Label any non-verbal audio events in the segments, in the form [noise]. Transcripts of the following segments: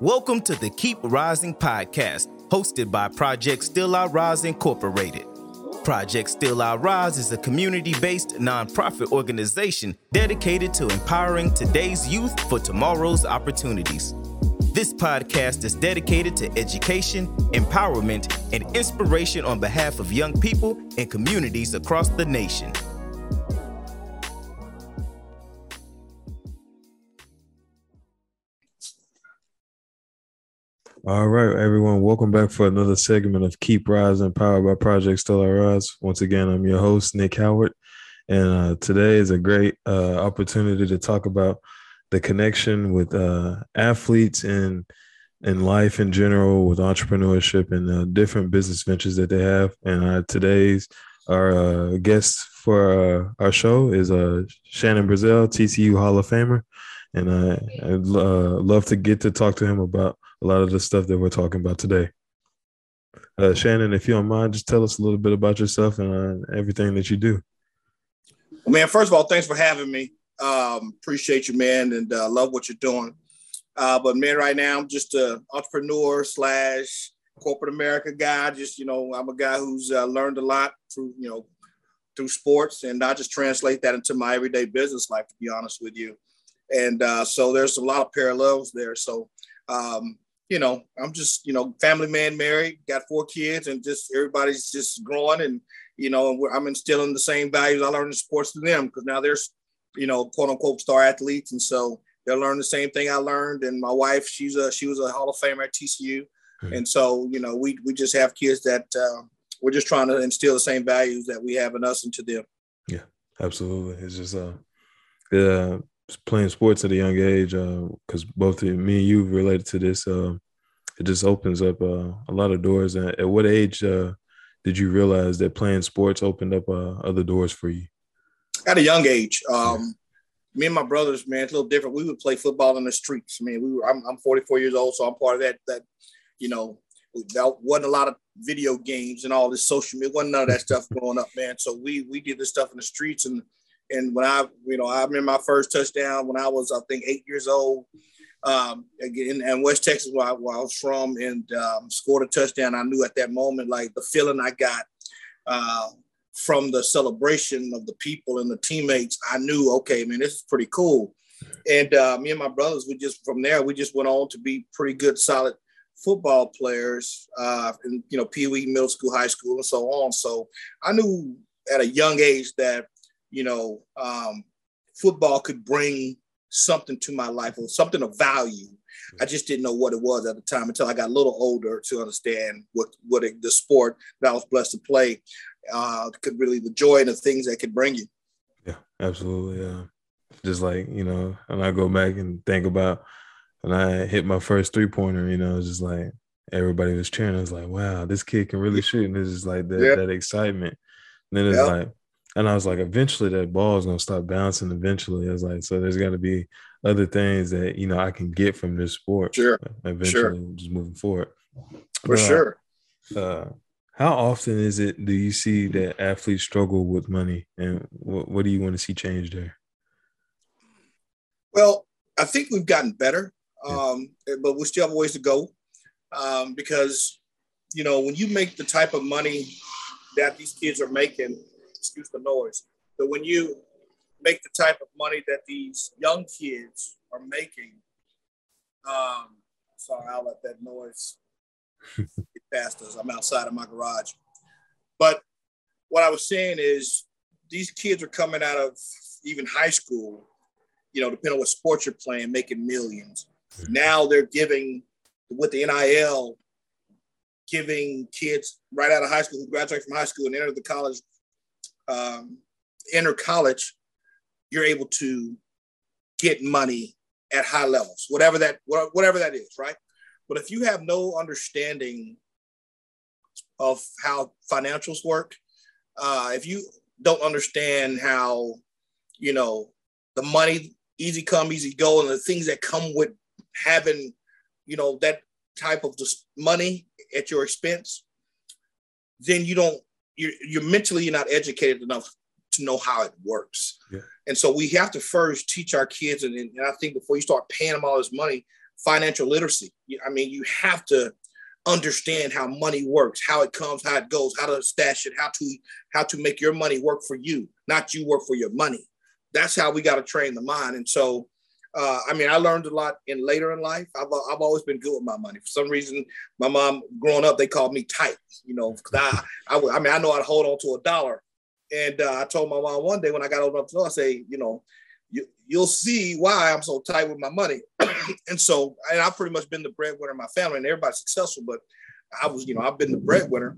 Welcome to the Keep Rising podcast, hosted by Project Still I Rise Incorporated. Project Still I Rise is a community based nonprofit organization dedicated to empowering today's youth for tomorrow's opportunities. This podcast is dedicated to education, empowerment, and inspiration on behalf of young people and communities across the nation. All right, everyone. Welcome back for another segment of Keep Rising, powered by Project Still I Rise. Once again, I'm your host, Nick Howard. And uh, today is a great uh, opportunity to talk about the connection with uh, athletes and in life in general, with entrepreneurship and uh, different business ventures that they have. And uh, today's our uh, guest for our show is Shannon Brazel, TCU Hall of Famer, and I'd love to get to talk to him about a lot of the stuff that we're talking about today. Shannon, if you don't mind, just tell us a little bit about yourself and everything that you do. Well, man, first of all, thanks for having me. Um, appreciate you, man, and uh, love what you're doing. Uh, but man, right now I'm just an entrepreneur slash corporate America guy. Just you know, I'm a guy who's uh, learned a lot through you know through sports, and I just translate that into my everyday business life. To be honest with you, and uh, so there's a lot of parallels there. So um, you know, I'm just you know family man, married, got four kids, and just everybody's just growing and you know, I'm instilling the same values I learned in sports to them because now there's you know, quote unquote star athletes. And so they'll learn the same thing I learned. And my wife, she's a, she was a Hall of Famer at TCU. Mm-hmm. And so, you know, we, we just have kids that uh, we're just trying to instill the same values that we have in us into them. Yeah, absolutely. It's just, uh, yeah, playing sports at a young age, because uh, both me and you related to this, uh, it just opens up uh, a lot of doors. And at what age uh, did you realize that playing sports opened up uh, other doors for you? at a young age. Um, me and my brothers, man, it's a little different. We would play football in the streets. I mean, we were. I'm, I'm 44 years old, so I'm part of that. That, you know, there wasn't a lot of video games and all this social media. Wasn't none of that stuff [laughs] growing up, man. So we we did this stuff in the streets, and and when I, you know, I remember my first touchdown when I was, I think, eight years old. Um, again, in West Texas, where I, where I was from, and um, scored a touchdown. I knew at that moment, like the feeling I got. Uh, from the celebration of the people and the teammates, I knew, okay, man, this is pretty cool. And uh, me and my brothers, we just from there, we just went on to be pretty good, solid football players, uh, in you know, Pee Wee, middle school, high school, and so on. So I knew at a young age that you know um, football could bring something to my life or something of value. I just didn't know what it was at the time until I got a little older to understand what what it, the sport that I was blessed to play uh, could really the joy and the things that could bring you. Yeah, absolutely. Yeah, just like you know, and I go back and think about when I hit my first three pointer. You know, it's just like everybody was cheering. I was like, wow, this kid can really shoot, and it's just like that yeah. that excitement. And then it's yeah. like, and I was like, eventually that ball is gonna stop bouncing. Eventually, I was like, so there's got to be other things that you know I can get from this sport. Sure. Eventually, sure. just moving forward. For sure. Uh, how often is it do you see that athletes struggle with money, and what, what do you want to see change there? Well, I think we've gotten better, um, but we still have a ways to go um, because you know when you make the type of money that these kids are making, excuse the noise, but when you make the type of money that these young kids are making, um, sorry, I'll let that noise [laughs] get past us. I'm outside of my garage. But what I was saying is these kids are coming out of even high school, you know, depending on what sport you're playing, making 1000000s mm-hmm. Now they're giving with the NIL, giving kids right out of high school who graduate from high school and enter the college, um, enter college, you're able to get money at high levels, whatever that whatever that is, right? But if you have no understanding of how financials work, uh, if you don't understand how, you know, the money easy come, easy go, and the things that come with having, you know, that type of money at your expense, then you don't. You're, you're mentally you're not educated enough to know how it works. Yeah. And so we have to first teach our kids, and, and I think before you start paying them all this money, financial literacy. I mean, you have to understand how money works, how it comes, how it goes, how to stash it, how to how to make your money work for you, not you work for your money. That's how we got to train the mind. And so, uh, I mean, I learned a lot in later in life. I've I've always been good with my money. For some reason, my mom growing up, they called me tight. You know, because I, I I mean, I know I'd hold on to a dollar. And uh, I told my mom one day when I got old enough to know, I say, you know, you, you'll see why I'm so tight with my money. [clears throat] and so, and I've pretty much been the breadwinner in my family, and everybody's successful. But I was, you know, I've been the breadwinner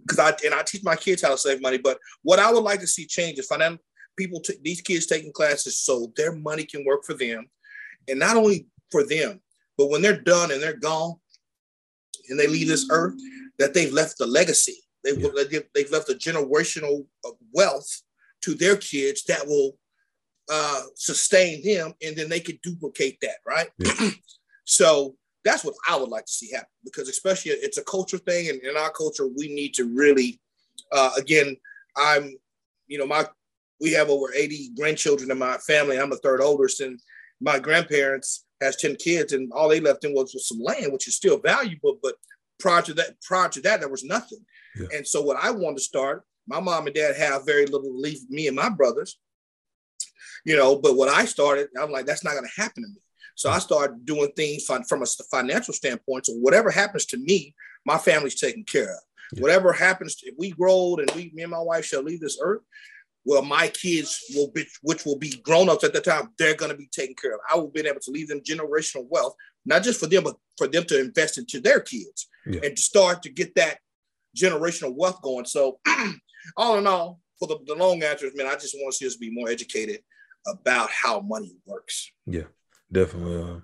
because I and I teach my kids how to save money. But what I would like to see change is financial people, t- these kids taking classes so their money can work for them, and not only for them, but when they're done and they're gone, and they leave this earth, that they've left a legacy. They've, yeah. they've left a generational wealth to their kids that will uh, sustain them, and then they could duplicate that, right? Yeah. [clears throat] so that's what I would like to see happen because, especially, it's a culture thing, and in our culture, we need to really, uh, again, I'm, you know, my we have over 80 grandchildren in my family. I'm the third oldest, and my grandparents has 10 kids, and all they left in was, was some land, which is still valuable. But prior to that, prior to that, there was nothing. Yeah. And so, what I wanted to start, my mom and dad have very little to leave me and my brothers you know. But when I started, I'm like, that's not going to happen to me. So I started doing things from a financial standpoint. So whatever happens to me, my family's taken care of. Yeah. Whatever happens, if we grow old and we, me and my wife shall leave this earth, well, my kids will be, which will be grown ups at the time, they're going to be taken care of. I will be able to leave them generational wealth, not just for them, but for them to invest into their kids yeah. and to start to get that generational wealth going. So, [clears throat] all in all, for the, the long answers, man, I just want to see us be more educated about how money works. Yeah, definitely. Uh,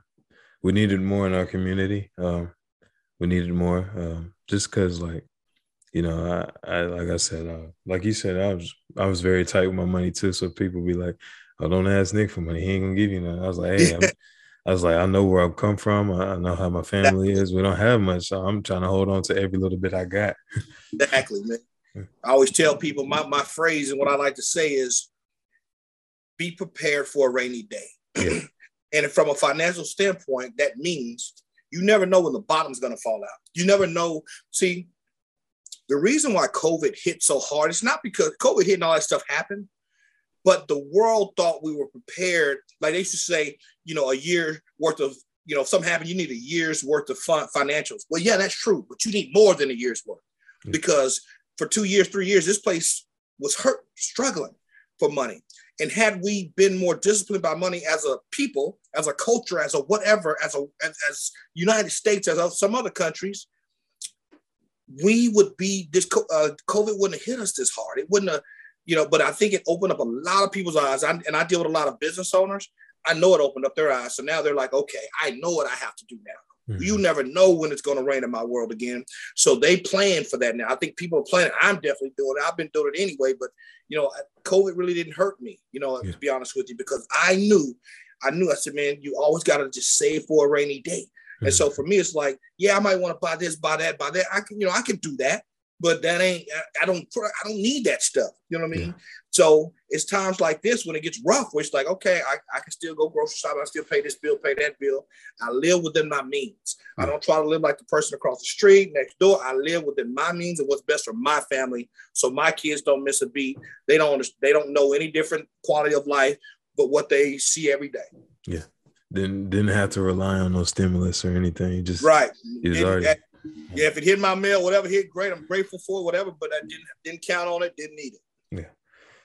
we needed more in our community. Um, we needed more um, just because, like, you know, I, I like I said, uh, like you said, I was I was very tight with my money too. So people be like, "Oh, don't ask Nick for money. He ain't gonna give you none." I was like, "Hey." [laughs] i was like, I know where I've come from. I know how my family is. We don't have much, so I'm trying to hold on to every little bit I got. exactly, man. [laughs] I always tell people my, my phrase and what I like to say is be prepared for a rainy day. Yeah. [clears throat] and from a financial standpoint, that means you never know when the bottom's going to fall out. You never know. See, the reason why COVID hit so hard, it's not because COVID hit and all that stuff happened, but the world thought we were prepared. Like they used to say, you know, a year worth of, you know, if something happened, you need a year's worth of fun, financials. Well, yeah, that's true, but you need more than a year's worth yeah. because for two years, three years, this place was hurt, struggling for money. And had we been more disciplined by money as a people, as a culture, as a whatever, as a as, as United States, as some other countries, we would be this uh, COVID wouldn't have hit us this hard. It wouldn't have, you know. But I think it opened up a lot of people's eyes. I, and I deal with a lot of business owners. I know it opened up their eyes. So now they're like, okay, I know what I have to do now. Mm-hmm. You never know when it's going to rain in my world again. So they plan for that now. I think people are planning. I'm definitely doing it. I've been doing it anyway, but you know, COVID really didn't hurt me, you know, yeah. to be honest with you, because I knew, I knew, I said, man, you always got to just save for a rainy day. And so for me, it's like, yeah, I might want to buy this, buy that, buy that. I can, you know, I can do that but that ain't I don't I don't need that stuff. You know what I mean? Yeah. So it's times like this when it gets rough, where it's like, okay, I, I can still go grocery shopping, I still pay this bill, pay that bill. I live within my means. I don't try to live like the person across the street next door. I live within my means and what's best for my family. So my kids don't miss a beat. They don't they don't know any different quality of life, but what they see every day. Yeah. Didn't didn't have to rely on no stimulus or anything. Just right. It already yeah, if it hit my mail, whatever hit, great. I'm grateful for it, whatever. But I didn't didn't count on it. Didn't need it. Yeah.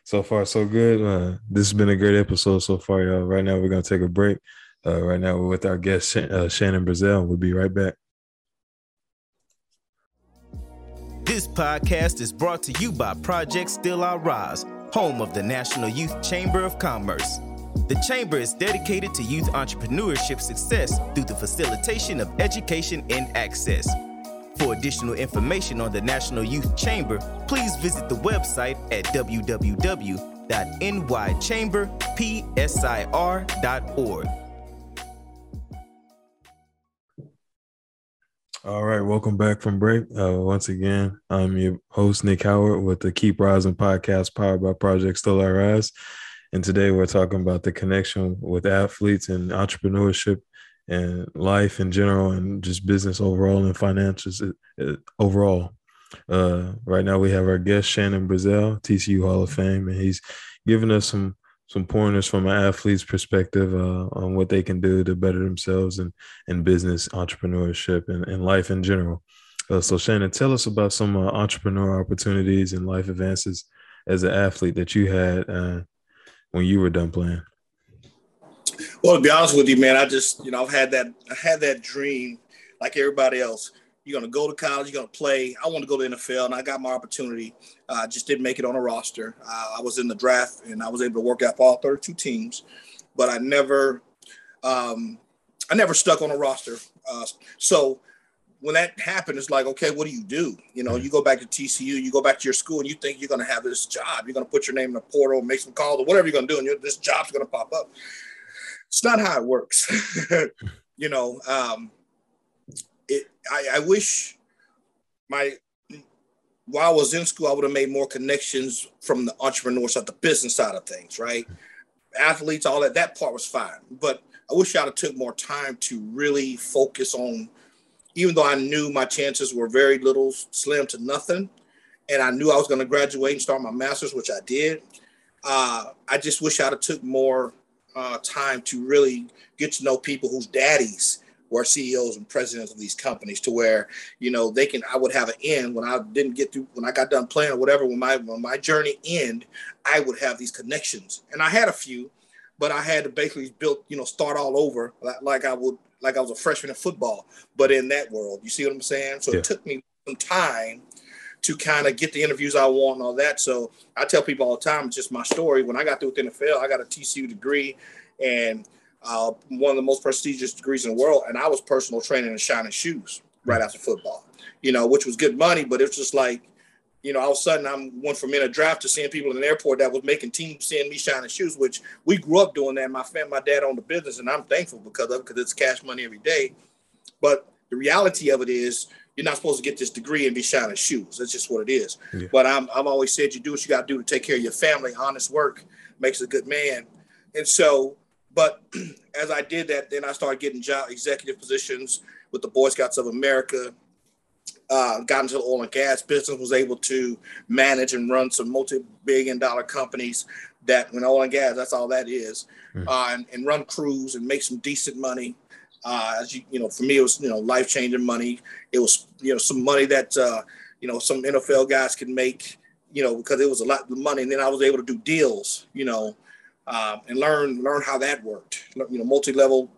So far, so good. Uh, this has been a great episode so far, y'all. Right now, we're gonna take a break. Uh, right now, we're with our guest uh, Shannon Brazel. We'll be right back. This podcast is brought to you by Project Still I Rise, home of the National Youth Chamber of Commerce. The Chamber is dedicated to youth entrepreneurship success through the facilitation of education and access. For additional information on the National Youth Chamber, please visit the website at www.nychamberpsir.org. All right, welcome back from break. Uh, once again, I'm your host, Nick Howard, with the Keep Rising podcast powered by Project Still Rise. And today we're talking about the connection with athletes and entrepreneurship and life in general and just business overall and finances overall. Uh, right now we have our guest Shannon Brazel, TCU Hall of Fame, and he's giving us some some pointers from an athlete's perspective uh, on what they can do to better themselves and in business, entrepreneurship, and, and life in general. Uh, so, Shannon, tell us about some uh, entrepreneur opportunities and life advances as an athlete that you had uh, when you were done playing. Well, to be honest with you, man, I just you know I've had that I had that dream like everybody else you're to go to college. You're to play. I want to go to NFL, and I got my opportunity. Uh, I uh, just didn't make it on a roster. Uh, I was in the draft, and I was able to work out for all 32 teams, but I never, um, I never stuck on a roster. Uh, so when that happened, it's like, okay, what do you do? You know, you go back to TCU, you go back to your school, and you think you're going to have this job. You're going to put your name in the portal, make some calls, or whatever you're going to do, and this job's going to pop up. It's not how it works. [laughs] you know, um, it, I, I wish my while I was in school, I would have made more connections from the entrepreneur side, the business side of things, right? Athletes, all that, that part was fine. But I wish I'd have took more time to really focus on, even though I knew my chances were very little, slim to nothing, and I knew I was going to graduate and start my master's, which I did. Uh, I just wish I'd have took more uh, time to really get to know people whose daddies were CEOs and presidents of these companies to where, you know, they can, I would have an end when I didn't get through, when I got done playing or whatever, when my, when my journey end, I would have these connections. And I had a few, but I had to basically build, you know, start all over like, like I would, like I was a freshman in football, but in that world, you see what I'm saying? So yeah. it took me some time to kind of get the interviews I want and all that. So I tell people all the time, it's just my story. When I got through with NFL, I got a TCU degree and uh, one of the most prestigious degrees in the world, and I was personal training and shining shoes right after football. You know, which was good money, but it's just like, you know, all of a sudden I'm went from in a draft to seeing people in the airport that was making teams seeing me shining shoes, which we grew up doing that. My family, my dad owned the business, and I'm thankful because of it, because it's cash money every day. But the reality of it is you're not supposed to get this degree and be shining shoes. That's just what it is. Yeah. But I'm I've always said you do what you got to do to take care of your family. Honest work makes a good man. And so but [clears throat] as I did that, then I started getting job executive positions with the Boy Scouts of America. Uh, got into the oil and gas business, was able to manage and run some multi-billion dollar companies that when oil and gas, that's all that is, mm. uh, and, and, run crews and make some decent money. Uh, as you, you know, for me, it was, you know, life-changing money. It was, you know, some money that, uh, you know, some NFL guys can make, you know, because it was a lot of money. And then I was able to do deals, you know, uh, and learn learn how that worked. You know, multi-level,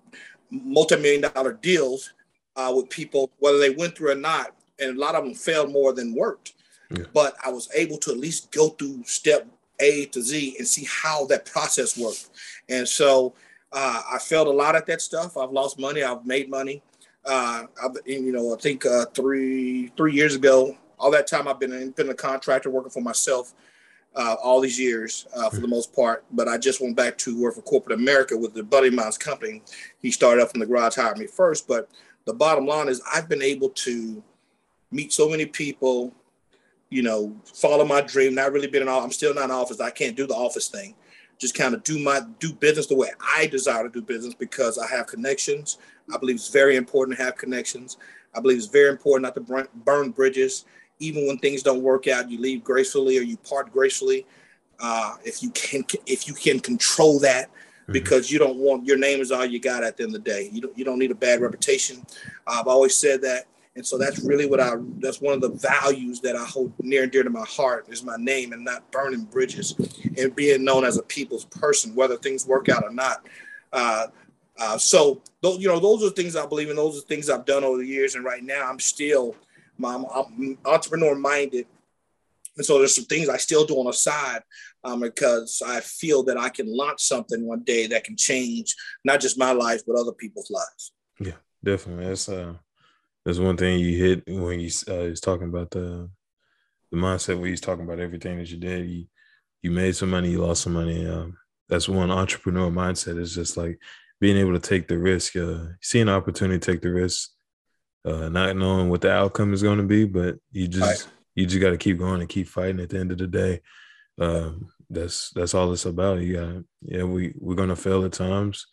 multi-million dollar deals uh, with people, whether they went through or not, and a lot of them failed more than worked. Yeah. But I was able to at least go through step A to Z and see how that process worked. And so uh, I failed a lot at that stuff. I've lost money. I've made money. Uh, I've, you know, I think uh, three three years ago, all that time I've been an independent contractor working for myself uh, all these years uh, for the most part. But I just went back to work for corporate America with the buddy of mine's company. He started up from the garage, hired me first. But the bottom line is I've been able to meet so many people, you know, follow my dream. Not really been in office. I'm still not in office. I can't do the office thing. Just kind of do my do business the way I desire to do business because I have connections. I believe it's very important to have connections. I believe it's very important not to burn bridges even when things don't work out, you leave gracefully or you part gracefully. Uh, if you can, if you can control that, mm-hmm. because you don't want your name is all you got at the end of the day. You don't, you don't need a bad reputation. I've always said that, and so that's really what I. That's one of the values that I hold near and dear to my heart is my name and not burning bridges, and being known as a people's person, whether things work out or not. Uh, uh, so those, you know, those are things I believe in. Those are things I've done over the years, and right now I'm still I'm, I'm entrepreneur minded. And so there's some things I still do on the side um, because I feel that I can launch something one day that can change not just my life, but other people's lives. Yeah, definitely. That's uh, that's one thing you hit when you uh, was talking about the the mindset when he's talking about everything that you did. You you made some money, you lost some money. Um, that's one entrepreneur mindset. Is just like being able to take the risk, uh, see an opportunity, take the risk, uh, not knowing what the outcome is going to be, but you just right. you just got to keep going and keep fighting. At the end of the day, um, that's that's all it's about. You got yeah, we we're gonna fail at times.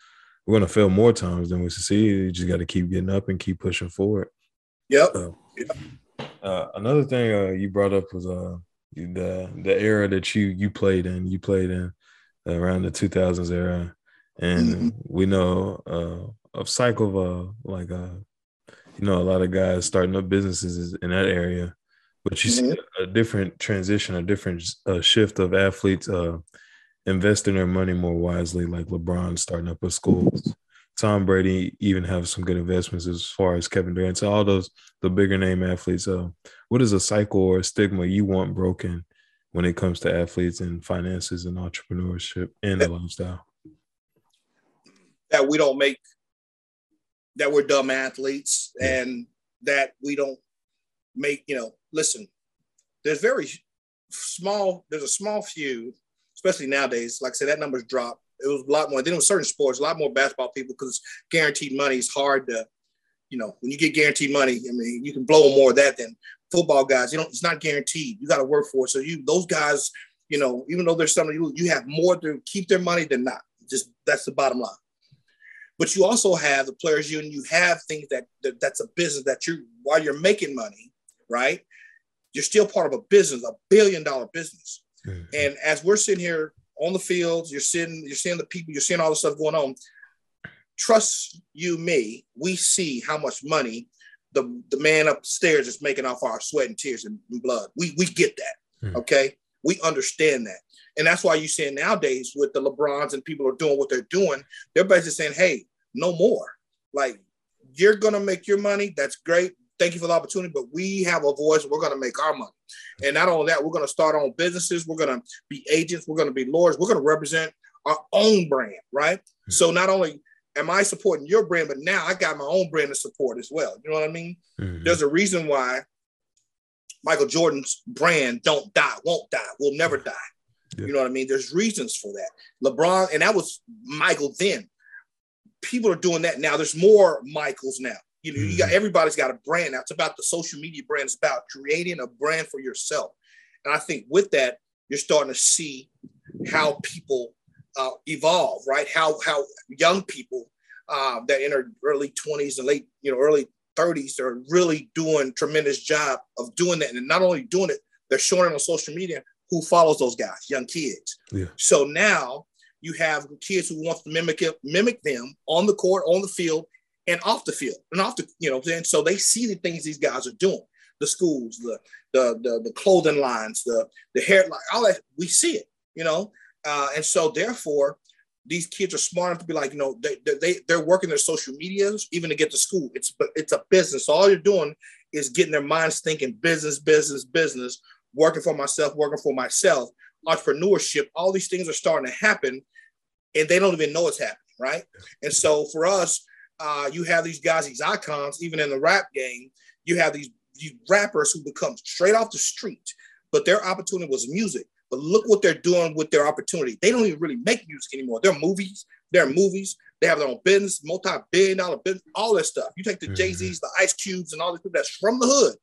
we're gonna fail more times than we succeed. You just got to keep getting up and keep pushing forward. Yep. So, uh, another thing uh, you brought up was uh, the the era that you you played in. You played in around the 2000s era, and mm-hmm. we know uh, of cycle of uh, like uh, you know a lot of guys starting up businesses in that area, but you mm-hmm. see a different transition, a different uh, shift of athletes uh, investing their money more wisely, like LeBron starting up a school. Tom Brady even have some good investments as far as Kevin Durant. So all those the bigger name athletes. Uh, what is a cycle or a stigma you want broken when it comes to athletes and finances and entrepreneurship and the lifestyle? That we don't make that we're dumb athletes yeah. and that we don't make, you know, listen, there's very small, there's a small few, especially nowadays, like I said, that number's dropped it was a lot more. Then with certain sports, a lot more basketball people because guaranteed money is hard to, you know, when you get guaranteed money, I mean, you can blow more of that than football guys. You know, it's not guaranteed. You got to work for it. So you, those guys, you know, even though there's some you, you have more to keep their money than not. Just that's the bottom line. But you also have the players union. You have things that, that that's a business that you while you're making money, right? You're still part of a business, a billion dollar business. Mm-hmm. And as we're sitting here on the fields, you're seeing, you're seeing the people, you're seeing all the stuff going on. Trust you, me, we see how much money the, the man upstairs is making off our sweat and tears and, blood. We we get that. Hmm. Okay. We understand that. And that's why you're see nowadays with the LeBrons and people are doing what they're doing, they're basically saying, hey, no more. Like you're gonna make your money. That's great thank you for the opportunity, but we have a voice. We're going to make our money. And not only that, we're going to start our own businesses. We're going to be agents. We're going to be lawyers. We're going to represent our own brand, right? Mm-hmm. So not only am I supporting your brand, but now I got my own brand to support as well. You know what I mean? Mm-hmm. There's a reason why Michael Jordan's brand don't die, won't die, will never die. Yeah. You know what I mean? There's reasons for that. LeBron, and that was Michael then. People are doing that now. There's more Michaels now. You know, mm-hmm. you got mm-hmm. everybody's got a brand now. It's about the social media brand. It's about creating a brand for yourself. And I think with that, you're starting to see how people uh, evolve, right? How how young people uh, that in their early 20s and late, you know, early 30s are really doing tremendous job of doing that. And not only doing it, they're showing it on social media who follows those guys, young kids. Yeah. So now you have kids who want to mimic it, mimic them on the court, on the field, and off the field and off the, you know, and so they see the things these guys are doing. The schools, the the the, the clothing lines, the the hair, like all that, we see it, you know. Uh, and so therefore, these kids are smart enough to be like, you know, they, they they're working their social medias even to get to school. It's it's a business. All you're doing is getting their minds thinking business, business, business, working for myself, working for myself, entrepreneurship. All these things are starting to happen, and they don't even know it's happening, right? And so for us, uh, you have these guys, these icons, even in the rap game, you have these, these rappers who become straight off the street, but their opportunity was music. But look what they're doing with their opportunity. They don't even really make music anymore. They're movies. They're movies. They have their own business, multi-billion dollar business, all that stuff. You take the mm-hmm. Jay-Z's, the Ice Cubes, and all these people that's from the hood.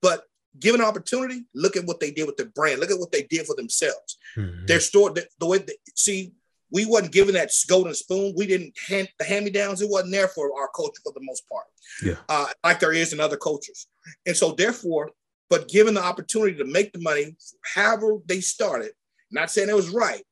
But given opportunity, look at what they did with their brand. Look at what they did for themselves. Mm-hmm. Their store, the, the way they see, we wasn't given that golden spoon. We didn't hand the hand-me-downs. It wasn't there for our culture for the most part. Yeah. Uh, like there is in other cultures. And so therefore, but given the opportunity to make the money, however they started, not saying it was right,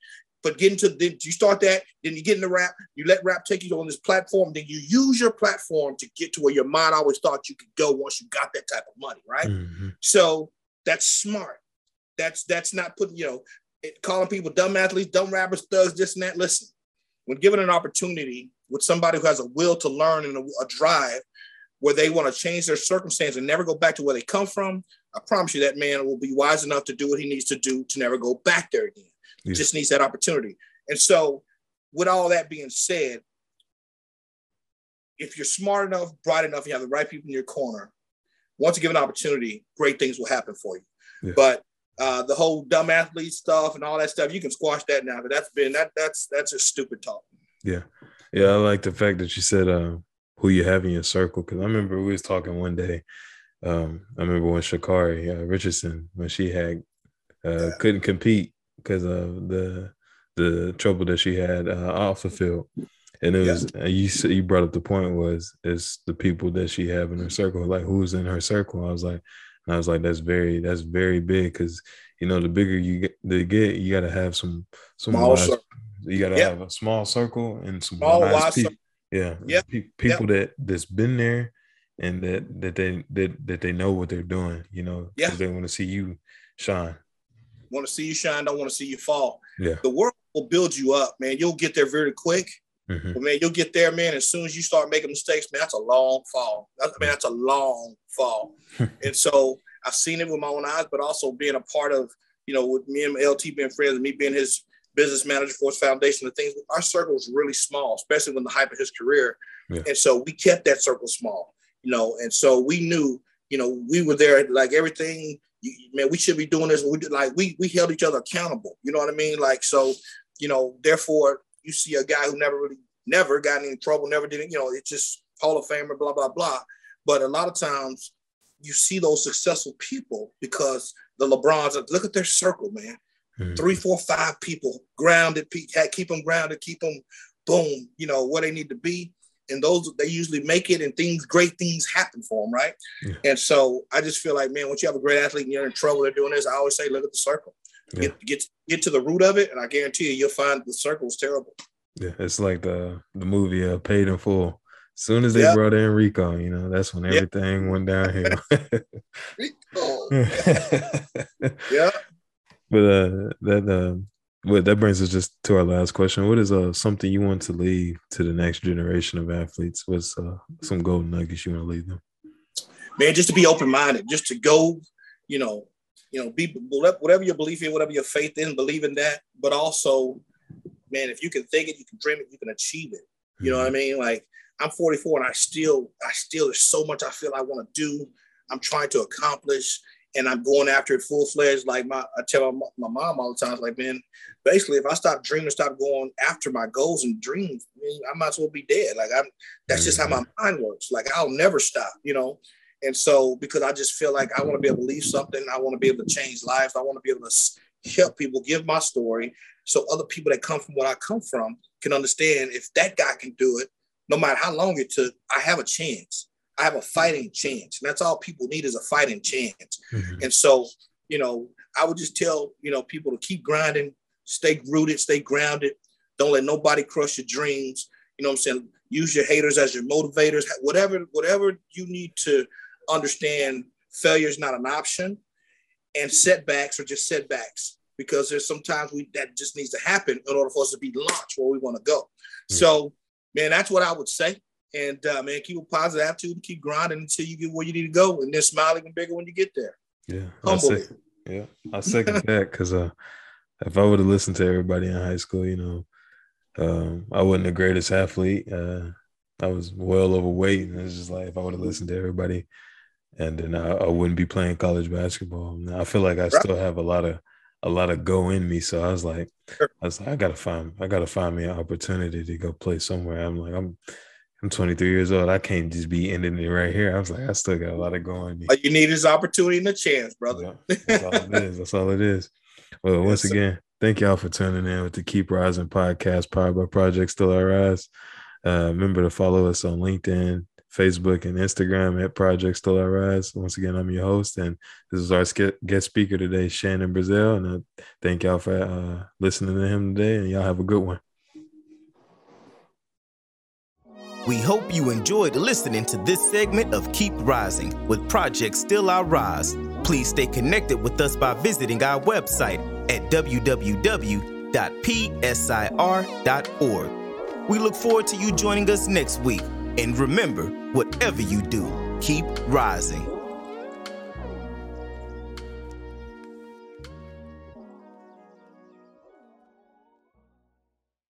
but getting to then you start that, then you get in the rap, you let rap take you on this platform, then you use your platform to get to where your mind always thought you could go once you got that type of money, right? Mm-hmm. So that's smart. That's that's not putting, you know, calling people dumb athletes, dumb rappers, thugs, this and that. Listen, when given an opportunity with somebody who has a will to learn and a, a drive where they want to change their circumstance and never go back to where they come from, I promise you that man will be wise enough to do what he needs to do to never go back there again. Yeah. Just needs that opportunity. And so, with all that being said, if you're smart enough, bright enough, you have the right people in your corner, once you give an opportunity, great things will happen for you. Yeah. But uh, the whole dumb athlete stuff and all that stuff, you can squash that now. But that's been that that's that's just stupid talk. Yeah, yeah. I like the fact that you said uh, who you have in your circle because I remember we was talking one day. Um, I remember when Sha'Carri uh, Richardson when she had uh, yeah. couldn't compete because of the the trouble that she had uh, off the field, And it was uh, you. You brought up the point was it's the people that she have in her circle, like who's in her circle. I was like, and I was like, that's very that's very big because you know the bigger you get, they get, you got to have some some wise, you got to have a small circle and some small wise people. Yeah, yeah, Pe- people that that's been there and that that they that that they know what they're doing. You know, yeah, they want to see you shine. Want to see you shine. Don't want to see you fall. Yeah, the world will build you up, man. You'll get there very quick. Mm-hmm. But man, you'll get there, man. As soon as you start making mistakes, man, that's a long fall. That's, man, that's a long fall. [laughs] and so I've seen it with my own eyes, but also being a part of, you know, with me and LT being friends, and me being his business manager for his foundation and things. Our circle was really small, especially when the hype of his career. Yeah. And so we kept that circle small, you know. And so we knew, you know, we were there, like everything. Man, we should be doing this. We did, like we we held each other accountable. You know what I mean? Like so, you know. Therefore, you see a guy who never really, never got in trouble, never did it. You know, it's just Hall of Famer, blah blah blah. But a lot of times, you see those successful people because the LeBrons. Look at their circle, man. Mm-hmm. Three, four, five people grounded, keep them grounded, keep them boom, you know, where they need to be. And those they usually make it and things, great things happen for them, right? Yeah. And so I just feel like, man, once you have a great athlete and you're in trouble, they're doing this. I always say, look at the circle. Yeah. Get, get get to the root of it, and I guarantee you, you'll find the circle is terrible. Yeah, it's like the the movie uh, Paid in Full. As soon as they yep. brought in Rico, you know, that's when everything yep. went downhill. [laughs] [laughs] Rico. yeah. But uh, that uh, well, that brings us just to our last question. What is uh something you want to leave to the next generation of athletes? What's uh, some golden nuggets you want to leave them? Man, just to be open minded, just to go, you know, you know, be whatever your belief in, whatever your faith in, believe in that. But also, man, if you can think it, you can dream it, you can achieve it. You know what I mean? Like I'm 44 and I still, I still, there's so much I feel I want to do. I'm trying to accomplish and I'm going after it full fledged. Like my, I tell my, my mom all the time, like, man, basically, if I stop dreaming, stop going after my goals and dreams, I, mean, I might as well be dead. Like I'm, that's just how my mm-hmm. mind works. Like I'll never stop, you know. And so, because I just feel like I want to be able to leave something, I want to be able to change lives. I want to be able to help people, give my story, so other people that come from where I come from can understand if that guy can do it, no matter how long it took, I have a chance. I have a fighting chance. And that's all people need is a fighting chance. Mm-hmm. And so, you know, I would just tell, you know, people to keep grinding, stay rooted, stay grounded. Don't let nobody crush your dreams. You know what I'm saying? Use your haters as your motivators. Whatever, whatever you need to understand, failure is not an option. And setbacks are just setbacks because there's sometimes we that just needs to happen in order for us to be launched where we want to go. Mm-hmm. So, man, that's what I would say. And uh, man, keep a positive attitude and keep grinding until you get where you need to go, and then smile even bigger when you get there. Yeah, humble. I second, yeah, I second that because uh, if I would have listened to everybody in high school, you know, um, I wasn't the greatest athlete. Uh, I was well overweight, and it's just like if I would have listened to everybody, and then I, I, wouldn't be playing college basketball. I feel like I still have a lot of a lot of go in me. So I was like, I was like, I gotta find, I gotta find me an opportunity to go play somewhere. I'm like, I'm I'm 23 years old. I can't just be ending it right here. I was like, I still got a lot of going. All you need is opportunity and a chance, brother. That's all it is. That's all it is. Well, once again, thank y'all for tuning in with the Keep Rising podcast powered by Project Still I Rise. Uh, remember to follow us on LinkedIn, Facebook, and Instagram at Project Still I Rise. Once again, I'm your host, and this is our guest speaker today, Shannon Brazel. And I thank y'all for uh, listening to him today, and y'all have a good one. We hope you enjoyed listening to this segment of Keep Rising with Project Still I Rise. Please stay connected with us by visiting our website at www.psir.org. We look forward to you joining us next week. And remember, whatever you do, keep rising.